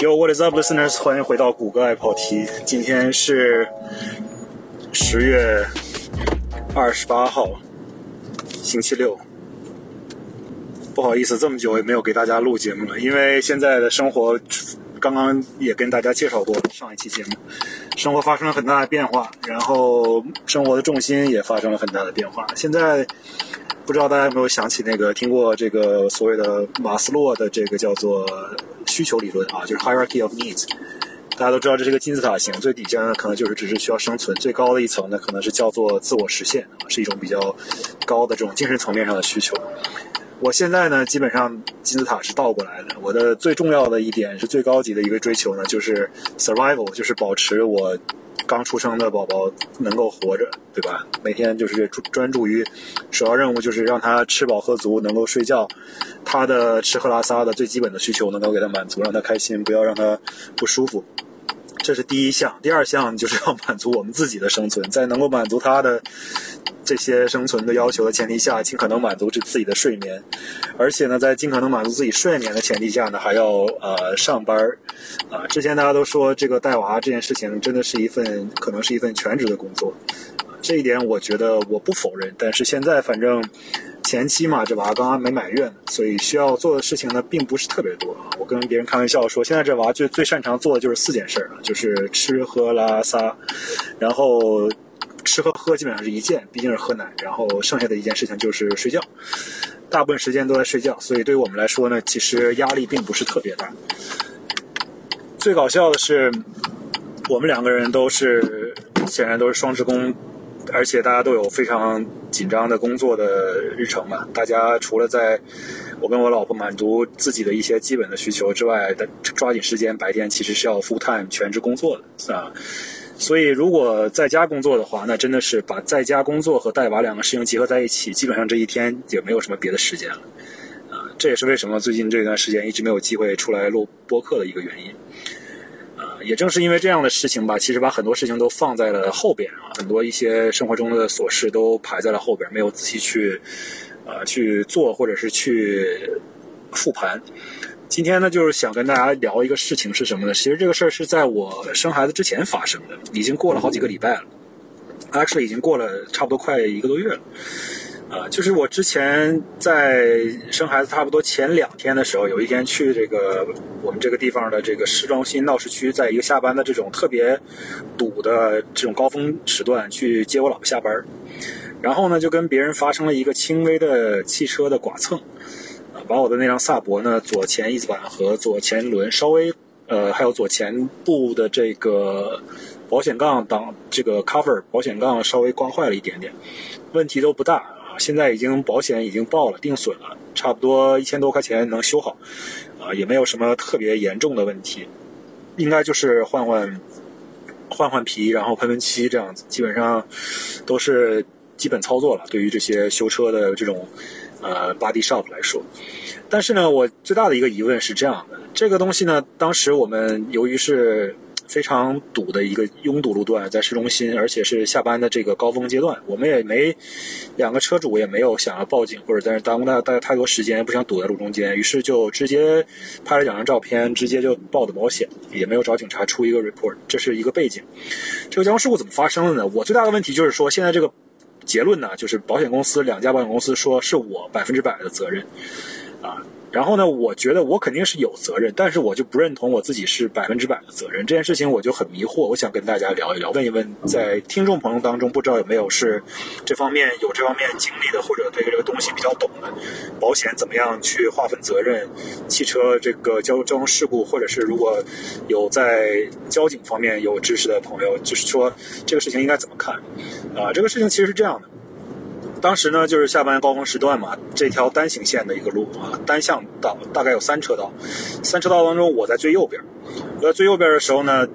Yo, what is up, listeners？欢迎回到谷歌爱跑题。今天是十月二十八号，星期六。不好意思，这么久也没有给大家录节目了，因为现在的生活，刚刚也跟大家介绍过上一期节目，生活发生了很大的变化，然后生活的重心也发生了很大的变化。现在不知道大家有没有想起那个听过这个所谓的马斯洛的这个叫做。需求理论啊，就是 hierarchy of needs。大家都知道这是一个金字塔形，最底下呢可能就是只是需要生存，最高的一层呢可能是叫做自我实现啊，是一种比较高的这种精神层面上的需求。我现在呢基本上金字塔是倒过来的，我的最重要的一点是最高级的一个追求呢就是 survival，就是保持我。刚出生的宝宝能够活着，对吧？每天就是专注于首要任务，就是让他吃饱喝足，能够睡觉，他的吃喝拉撒的最基本的需求能够给他满足，让他开心，不要让他不舒服。这是第一项。第二项就是要满足我们自己的生存，在能够满足他的。这些生存的要求的前提下，尽可能满足自自己的睡眠，而且呢，在尽可能满足自己睡眠的前提下呢，还要呃上班儿，啊，之前大家都说这个带娃这件事情真的是一份可能是一份全职的工作，这一点我觉得我不否认，但是现在反正前期嘛，这娃刚刚没满月，所以需要做的事情呢并不是特别多。我跟别人开玩笑说，现在这娃最最擅长做的就是四件事儿就是吃喝拉撒，然后。吃喝喝基本上是一件，毕竟是喝奶，然后剩下的一件事情就是睡觉，大部分时间都在睡觉，所以对于我们来说呢，其实压力并不是特别大。最搞笑的是，我们两个人都是显然都是双职工，而且大家都有非常紧张的工作的日程嘛。大家除了在我跟我老婆满足自己的一些基本的需求之外，抓紧时间白天其实是要 full time 全职工作的啊。所以，如果在家工作的话，那真的是把在家工作和带娃两个事情结合在一起，基本上这一天也没有什么别的时间了。啊，这也是为什么最近这段时间一直没有机会出来录播客的一个原因。啊，也正是因为这样的事情吧，其实把很多事情都放在了后边啊，很多一些生活中的琐事都排在了后边，没有仔细去，呃，去做或者是去复盘。今天呢，就是想跟大家聊一个事情是什么呢？其实这个事儿是在我生孩子之前发生的，已经过了好几个礼拜了，actually 已经过了差不多快一个多月了。啊，就是我之前在生孩子差不多前两天的时候，有一天去这个我们这个地方的这个市中心闹市区，在一个下班的这种特别堵的这种高峰时段去接我老婆下班，然后呢就跟别人发生了一个轻微的汽车的剐蹭。把我的那辆萨博呢，左前翼子板和左前轮稍微，呃，还有左前部的这个保险杠挡这个 cover 保险杠稍微刮坏了一点点，问题都不大啊。现在已经保险已经报了，定损了，差不多一千多块钱能修好，啊，也没有什么特别严重的问题，应该就是换换换换皮，然后喷喷漆这样子，基本上都是基本操作了。对于这些修车的这种。呃，body shop 来说，但是呢，我最大的一个疑问是这样的：这个东西呢，当时我们由于是非常堵的一个拥堵路段，在市中心，而且是下班的这个高峰阶段，我们也没两个车主也没有想要报警或者在那耽误大大家太多时间，不想堵在路中间，于是就直接拍了两张照片，直接就报的保险，也没有找警察出一个 report，这是一个背景。这个交通事故怎么发生的呢？我最大的问题就是说，现在这个。结论呢，就是保险公司两家保险公司说是我百分之百的责任，啊。然后呢，我觉得我肯定是有责任，但是我就不认同我自己是百分之百的责任。这件事情我就很迷惑，我想跟大家聊一聊，问一问在听众朋友当中，不知道有没有是这方面有这方面经历的，或者对这个东西比较懂的，保险怎么样去划分责任，汽车这个交交通事故，或者是如果有在交警方面有知识的朋友，就是说这个事情应该怎么看？啊，这个事情其实是这样的。当时呢，就是下班高峰时段嘛，这条单行线的一个路啊，单向道，大概有三车道。三车道当中，我在最右边。我在最右边的时候呢，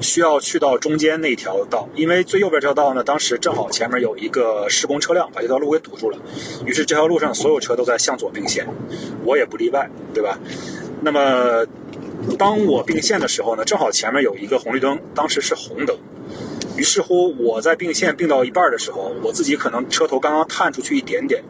需要去到中间那条道，因为最右边这条道呢，当时正好前面有一个施工车辆把这条路给堵住了，于是这条路上所有车都在向左并线，我也不例外，对吧？那么，当我并线的时候呢，正好前面有一个红绿灯，当时是红灯。于是乎，我在并线并到一半的时候，我自己可能车头刚刚探出去一点点，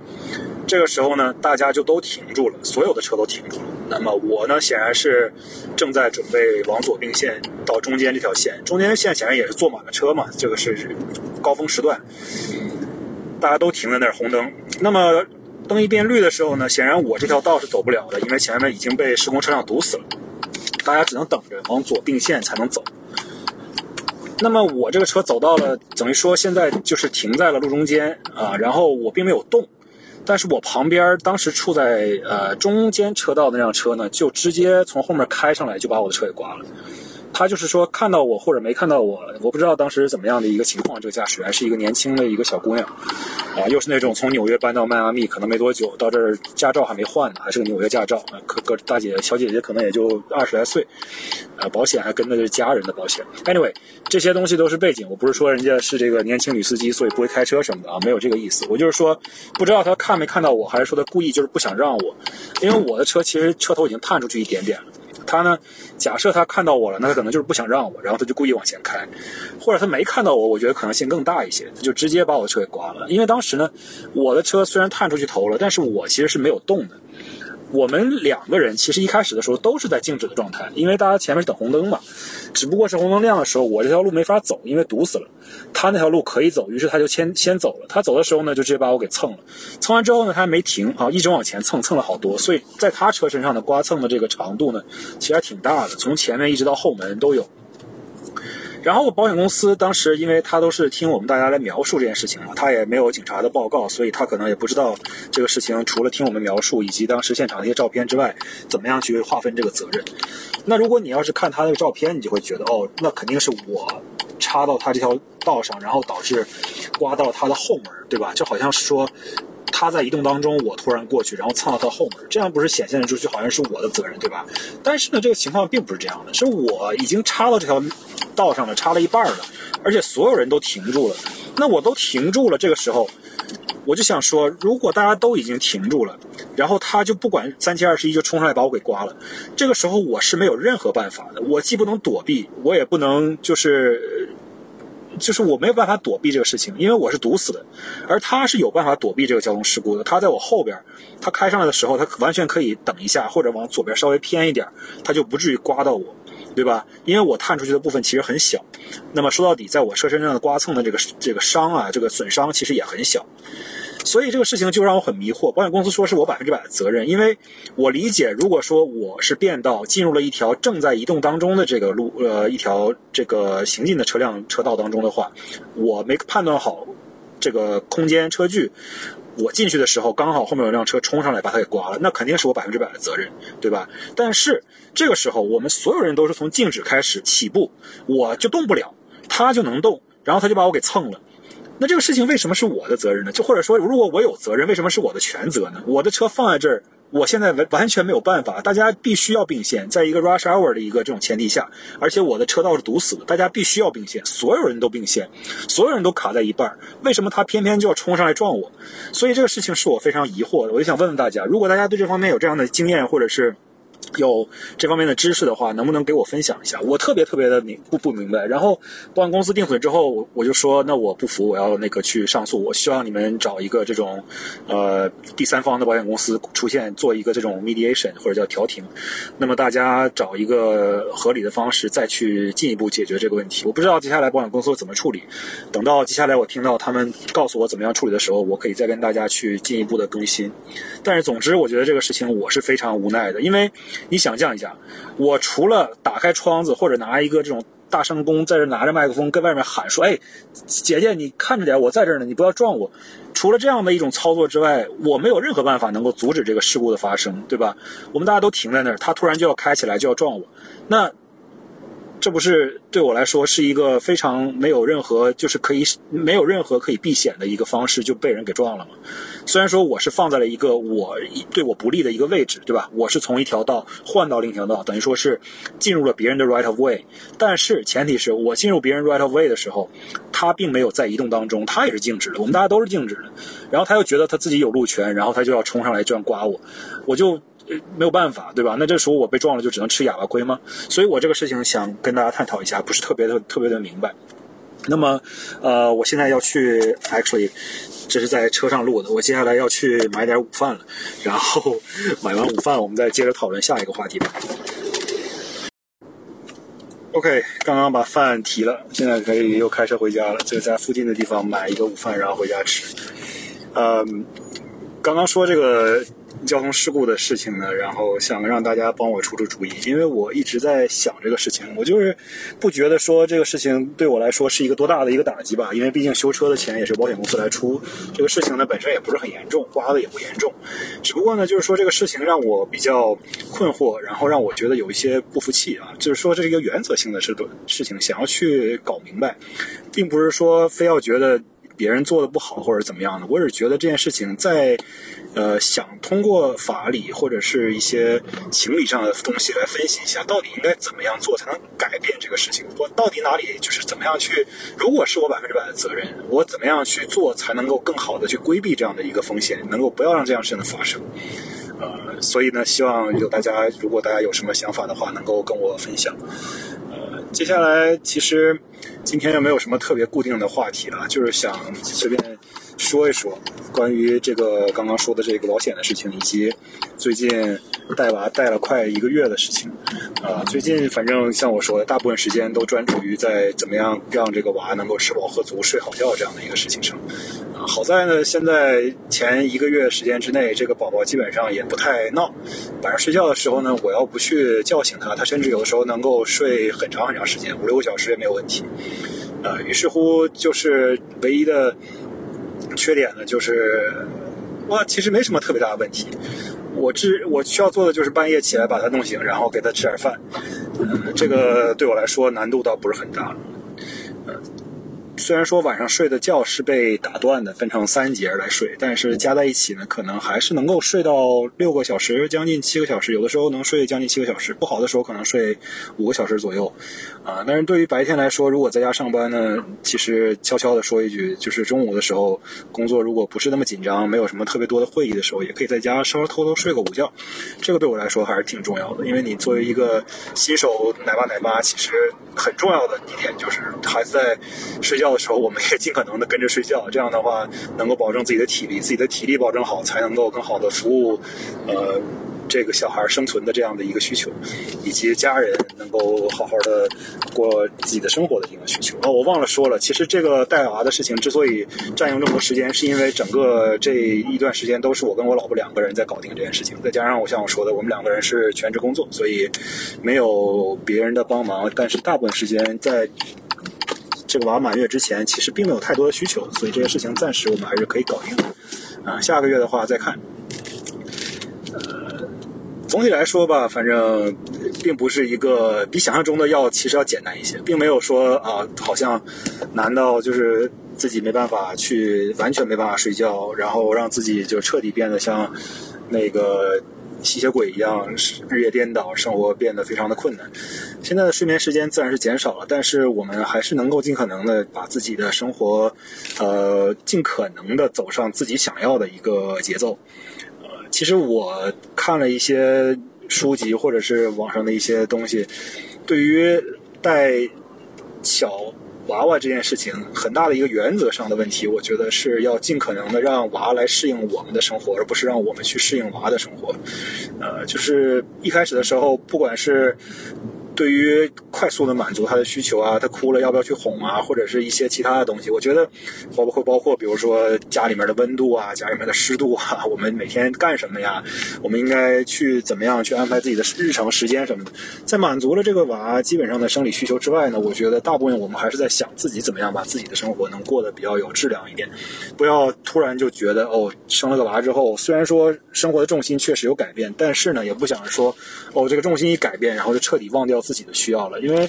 这个时候呢，大家就都停住了，所有的车都停住了。那么我呢，显然是正在准备往左并线到中间这条线，中间线显然也是坐满了车嘛，这个是高峰时段，大家都停在那儿红灯。那么灯一变绿的时候呢，显然我这条道是走不了的，因为前面已经被施工车辆堵死了，大家只能等着往左并线才能走。那么我这个车走到了，等于说现在就是停在了路中间啊，然后我并没有动，但是我旁边当时处在呃中间车道那辆车呢，就直接从后面开上来，就把我的车给刮了。他就是说看到我或者没看到我，我不知道当时怎么样的一个情况。这个驾驶员是一个年轻的一个小姑娘，啊，又是那种从纽约搬到迈阿密可能没多久，到这儿驾照还没换呢，还是个纽约驾照。可可大姐小姐姐可能也就二十来岁，啊，保险还跟的是家人的保险。Anyway，这些东西都是背景，我不是说人家是这个年轻女司机，所以不会开车什么的啊，没有这个意思。我就是说，不知道他看没看到我，还是说他故意就是不想让我，因为我的车其实车头已经探出去一点点了。他呢？假设他看到我了，那他可能就是不想让我，然后他就故意往前开，或者他没看到我，我觉得可能性更大一些，他就直接把我的车给刮了。因为当时呢，我的车虽然探出去头了，但是我其实是没有动的。我们两个人其实一开始的时候都是在静止的状态，因为大家前面是等红灯嘛，只不过是红灯亮的时候，我这条路没法走，因为堵死了。他那条路可以走，于是他就先先走了。他走的时候呢，就直接把我给蹭了。蹭完之后呢，他还没停啊，一直往前蹭，蹭了好多。所以在他车身上的刮蹭的这个长度呢，其实还挺大的，从前面一直到后门都有。然后保险公司当时，因为他都是听我们大家来描述这件事情嘛，他也没有警察的报告，所以他可能也不知道这个事情。除了听我们描述以及当时现场的一些照片之外，怎么样去划分这个责任？那如果你要是看他那个照片，你就会觉得，哦，那肯定是我插到他这条道上，然后导致刮到他的后门，对吧？就好像是说。他在移动当中，我突然过去，然后蹭到他后门，这样不是显现出去好像是我的责任，对吧？但是呢，这个情况并不是这样的，是我已经插到这条道上了，插了一半了，而且所有人都停住了。那我都停住了，这个时候我就想说，如果大家都已经停住了，然后他就不管三七二十一就冲上来把我给刮了，这个时候我是没有任何办法的，我既不能躲避，我也不能就是。就是我没有办法躲避这个事情，因为我是堵死的，而他是有办法躲避这个交通事故的。他在我后边，他开上来的时候，他完全可以等一下，或者往左边稍微偏一点，他就不至于刮到我，对吧？因为我探出去的部分其实很小。那么说到底，在我车身上的刮蹭的这个这个伤啊，这个损伤其实也很小。所以这个事情就让我很迷惑。保险公司说是我百分之百的责任，因为我理解，如果说我是变道进入了一条正在移动当中的这个路，呃，一条这个行进的车辆车道当中的话，我没判断好这个空间车距，我进去的时候刚好后面有辆车冲上来把它给刮了，那肯定是我百分之百的责任，对吧？但是这个时候我们所有人都是从静止开始起步，我就动不了，他就能动，然后他就把我给蹭了。那这个事情为什么是我的责任呢？就或者说，如果我有责任，为什么是我的全责呢？我的车放在这儿，我现在完完全没有办法。大家必须要并线，在一个 rush hour 的一个这种前提下，而且我的车道是堵死的，大家必须要并线，所有人都并线，所有人都卡在一半。为什么他偏偏就要冲上来撞我？所以这个事情是我非常疑惑的。我就想问问大家，如果大家对这方面有这样的经验，或者是。有这方面的知识的话，能不能给我分享一下？我特别特别的明不不明白。然后保险公司定损之后，我我就说，那我不服，我要那个去上诉。我希望你们找一个这种，呃，第三方的保险公司出现，做一个这种 mediation 或者叫调停。那么大家找一个合理的方式，再去进一步解决这个问题。我不知道接下来保险公司怎么处理。等到接下来我听到他们告诉我怎么样处理的时候，我可以再跟大家去进一步的更新。但是总之，我觉得这个事情我是非常无奈的，因为。你想象一下，我除了打开窗子或者拿一个这种大声公在这拿着麦克风跟外面喊说：“哎，姐姐，你看着点，我在这儿呢，你不要撞我。”除了这样的一种操作之外，我没有任何办法能够阻止这个事故的发生，对吧？我们大家都停在那儿，他突然就要开起来就要撞我，那。这不是对我来说是一个非常没有任何就是可以没有任何可以避险的一个方式就被人给撞了吗？虽然说我是放在了一个我对我不利的一个位置，对吧？我是从一条道换到另一条道，等于说是进入了别人的 right of way。但是前提是我进入别人 right of way 的时候，他并没有在移动当中，他也是静止的。我们大家都是静止的。然后他又觉得他自己有路权，然后他就要冲上来这样刮我，我就。没有办法，对吧？那这时候我被撞了，就只能吃哑巴亏吗？所以我这个事情想跟大家探讨一下，不是特别的特别的明白。那么，呃，我现在要去，actually，这是在车上录的。我接下来要去买点午饭了，然后买完午饭，我们再接着讨论下一个话题吧。OK，刚刚把饭提了，现在可以又开车回家了。就在附近的地方买一个午饭，然后回家吃。嗯，刚刚说这个。交通事故的事情呢，然后想让大家帮我出出主意，因为我一直在想这个事情，我就是不觉得说这个事情对我来说是一个多大的一个打击吧，因为毕竟修车的钱也是保险公司来出，这个事情呢本身也不是很严重，刮的也不严重，只不过呢就是说这个事情让我比较困惑，然后让我觉得有一些不服气啊，就是说这是一个原则性的事事情，想要去搞明白，并不是说非要觉得。别人做的不好或者怎么样的，我只觉得这件事情在，呃，想通过法理或者是一些情理上的东西来分析一下，到底应该怎么样做才能改变这个事情？我到底哪里就是怎么样去？如果是我百分之百的责任，我怎么样去做才能够更好的去规避这样的一个风险，能够不要让这样事情的发生？呃，所以呢，希望有大家，如果大家有什么想法的话，能够跟我分享。呃，接下来其实。今天又没有什么特别固定的话题了，就是想随便说一说关于这个刚刚说的这个保险的事情，以及最近带娃带了快一个月的事情。啊，最近反正像我说的，大部分时间都专注于在怎么样让这个娃能够吃饱喝足、睡好觉这样的一个事情上。好在呢，现在前一个月时间之内，这个宝宝基本上也不太闹。晚上睡觉的时候呢，我要不去叫醒他，他甚至有的时候能够睡很长很长时间，五六个小时也没有问题。呃，于是乎就是唯一的缺点呢，就是哇，其实没什么特别大的问题。我只我需要做的就是半夜起来把他弄醒，然后给他吃点饭。嗯，这个对我来说难度倒不是很大。虽然说晚上睡的觉是被打断的，分成三节来睡，但是加在一起呢，可能还是能够睡到六个小时，将近七个小时，有的时候能睡将近七个小时，不好的时候可能睡五个小时左右，啊，但是对于白天来说，如果在家上班呢，其实悄悄的说一句，就是中午的时候工作如果不是那么紧张，没有什么特别多的会议的时候，也可以在家稍微偷偷睡个午觉，这个对我来说还是挺重要的，因为你作为一个新手奶爸奶妈，其实很重要的一点就是孩子在睡觉。的时候，我们也尽可能的跟着睡觉，这样的话能够保证自己的体力，自己的体力保证好，才能够更好的服务，呃，这个小孩生存的这样的一个需求，以及家人能够好好的过自己的生活的一个需求。哦，我忘了说了，其实这个带娃的事情之所以占用这么多时间，是因为整个这一段时间都是我跟我老婆两个人在搞定这件事情，再加上我像我说的，我们两个人是全职工作，所以没有别人的帮忙，但是大部分时间在。这个娃满月之前，其实并没有太多的需求，所以这些事情暂时我们还是可以搞定的。啊，下个月的话再看。呃，总体来说吧，反正并不是一个比想象中的要其实要简单一些，并没有说啊，好像难到就是自己没办法去完全没办法睡觉，然后让自己就彻底变得像那个。吸血鬼一样日夜颠倒，生活变得非常的困难。现在的睡眠时间自然是减少了，但是我们还是能够尽可能的把自己的生活，呃，尽可能的走上自己想要的一个节奏。呃，其实我看了一些书籍或者是网上的一些东西，对于带小。娃娃这件事情很大的一个原则上的问题，我觉得是要尽可能的让娃来适应我们的生活，而不是让我们去适应娃的生活。呃，就是一开始的时候，不管是。对于快速的满足他的需求啊，他哭了要不要去哄啊，或者是一些其他的东西，我觉得包括包括比如说家里面的温度啊，家里面的湿度啊，我们每天干什么呀？我们应该去怎么样去安排自己的日程时间什么的？在满足了这个娃基本上的生理需求之外呢，我觉得大部分我们还是在想自己怎么样把自己的生活能过得比较有质量一点，不要突然就觉得哦，生了个娃之后，虽然说生活的重心确实有改变，但是呢，也不想说哦，这个重心一改变，然后就彻底忘掉。自己的需要了，因为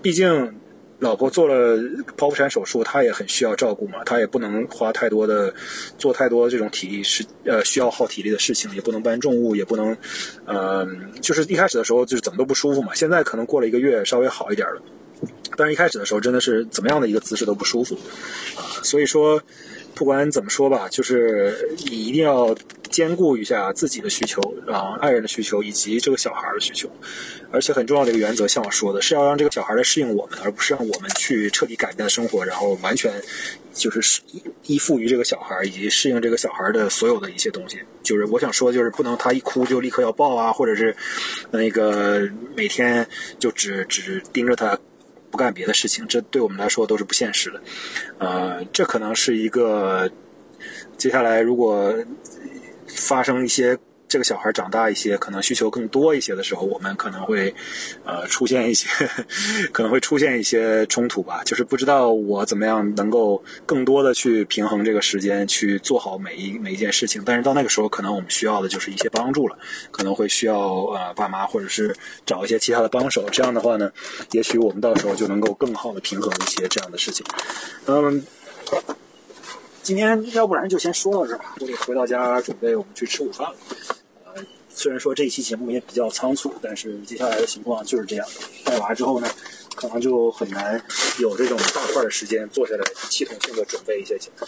毕竟老婆做了剖腹产手术，她也很需要照顾嘛，她也不能花太多的做太多这种体力是呃需要耗体力的事情，也不能搬重物，也不能呃就是一开始的时候就是怎么都不舒服嘛。现在可能过了一个月稍微好一点了，但是一开始的时候真的是怎么样的一个姿势都不舒服啊。所以说不管怎么说吧，就是你一定要兼顾一下自己的需求，啊爱人的需求以及这个小孩的需求。而且很重要的一个原则，像我说的，是要让这个小孩来适应我们，而不是让我们去彻底改变生活，然后完全就是依附于这个小孩以及适应这个小孩的所有的一些东西。就是我想说，就是不能他一哭就立刻要抱啊，或者是那个每天就只只盯着他不干别的事情，这对我们来说都是不现实的。呃，这可能是一个接下来如果发生一些。这个小孩长大一些，可能需求更多一些的时候，我们可能会，呃，出现一些，可能会出现一些冲突吧。就是不知道我怎么样能够更多的去平衡这个时间，去做好每一每一件事情。但是到那个时候，可能我们需要的就是一些帮助了，可能会需要呃爸妈或者是找一些其他的帮手。这样的话呢，也许我们到时候就能够更好的平衡一些这样的事情。嗯。今天要不然就先说到这儿吧，我得回到家准备我们去吃午饭了。虽然说这一期节目也比较仓促，但是接下来的情况就是这样。带娃之后呢，可能就很难有这种大块的时间坐下来系统性的准备一些节目。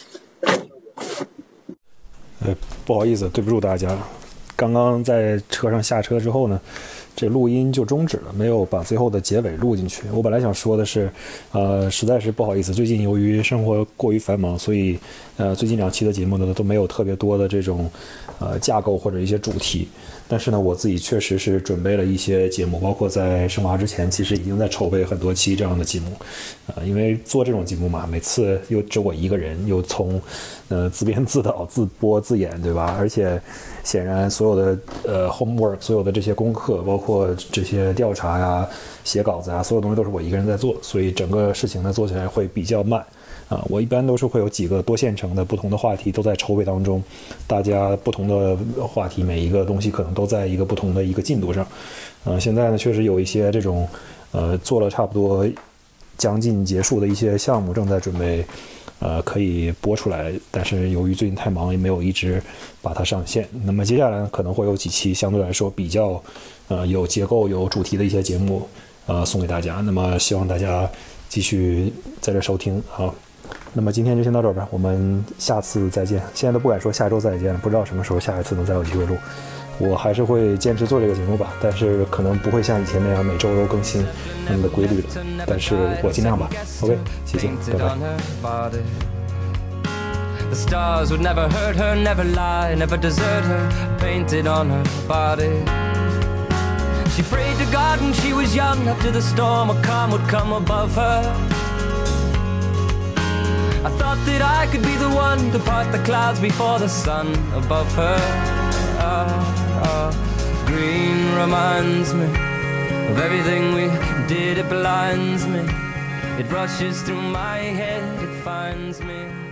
呃，不好意思，对不住大家。刚刚在车上下车之后呢，这录音就终止了，没有把最后的结尾录进去。我本来想说的是，呃，实在是不好意思，最近由于生活过于繁忙，所以呃，最近两期的节目呢都没有特别多的这种呃架构或者一些主题。但是呢，我自己确实是准备了一些节目，包括在生娃之前，其实已经在筹备很多期这样的节目，啊，因为做这种节目嘛，每次又只我一个人，又从，呃，自编自导自播自演，对吧？而且，显然所有的呃 homework，所有的这些功课，包括这些调查呀、写稿子啊，所有东西都是我一个人在做，所以整个事情呢做起来会比较慢。啊，我一般都是会有几个多线程的不同的话题都在筹备当中，大家不同的话题，每一个东西可能都在一个不同的一个进度上。呃，现在呢，确实有一些这种，呃，做了差不多将近结束的一些项目正在准备，呃，可以播出来，但是由于最近太忙，也没有一直把它上线。那么接下来可能会有几期相对来说比较，呃，有结构、有主题的一些节目，呃，送给大家。那么希望大家继续在这收听，好。那么今天就先到这儿吧，我们下次再见。现在都不敢说下周再见了，不知道什么时候下一次能再有机会录。我还是会坚持做这个节目吧，但是可能不会像以前那样每周都更新那么的规律了。但是我尽量吧。OK，谢谢，拜拜。I thought that I could be the one to part the clouds before the sun above her. Uh, uh, green reminds me of everything we did, it blinds me. It rushes through my head, it finds me.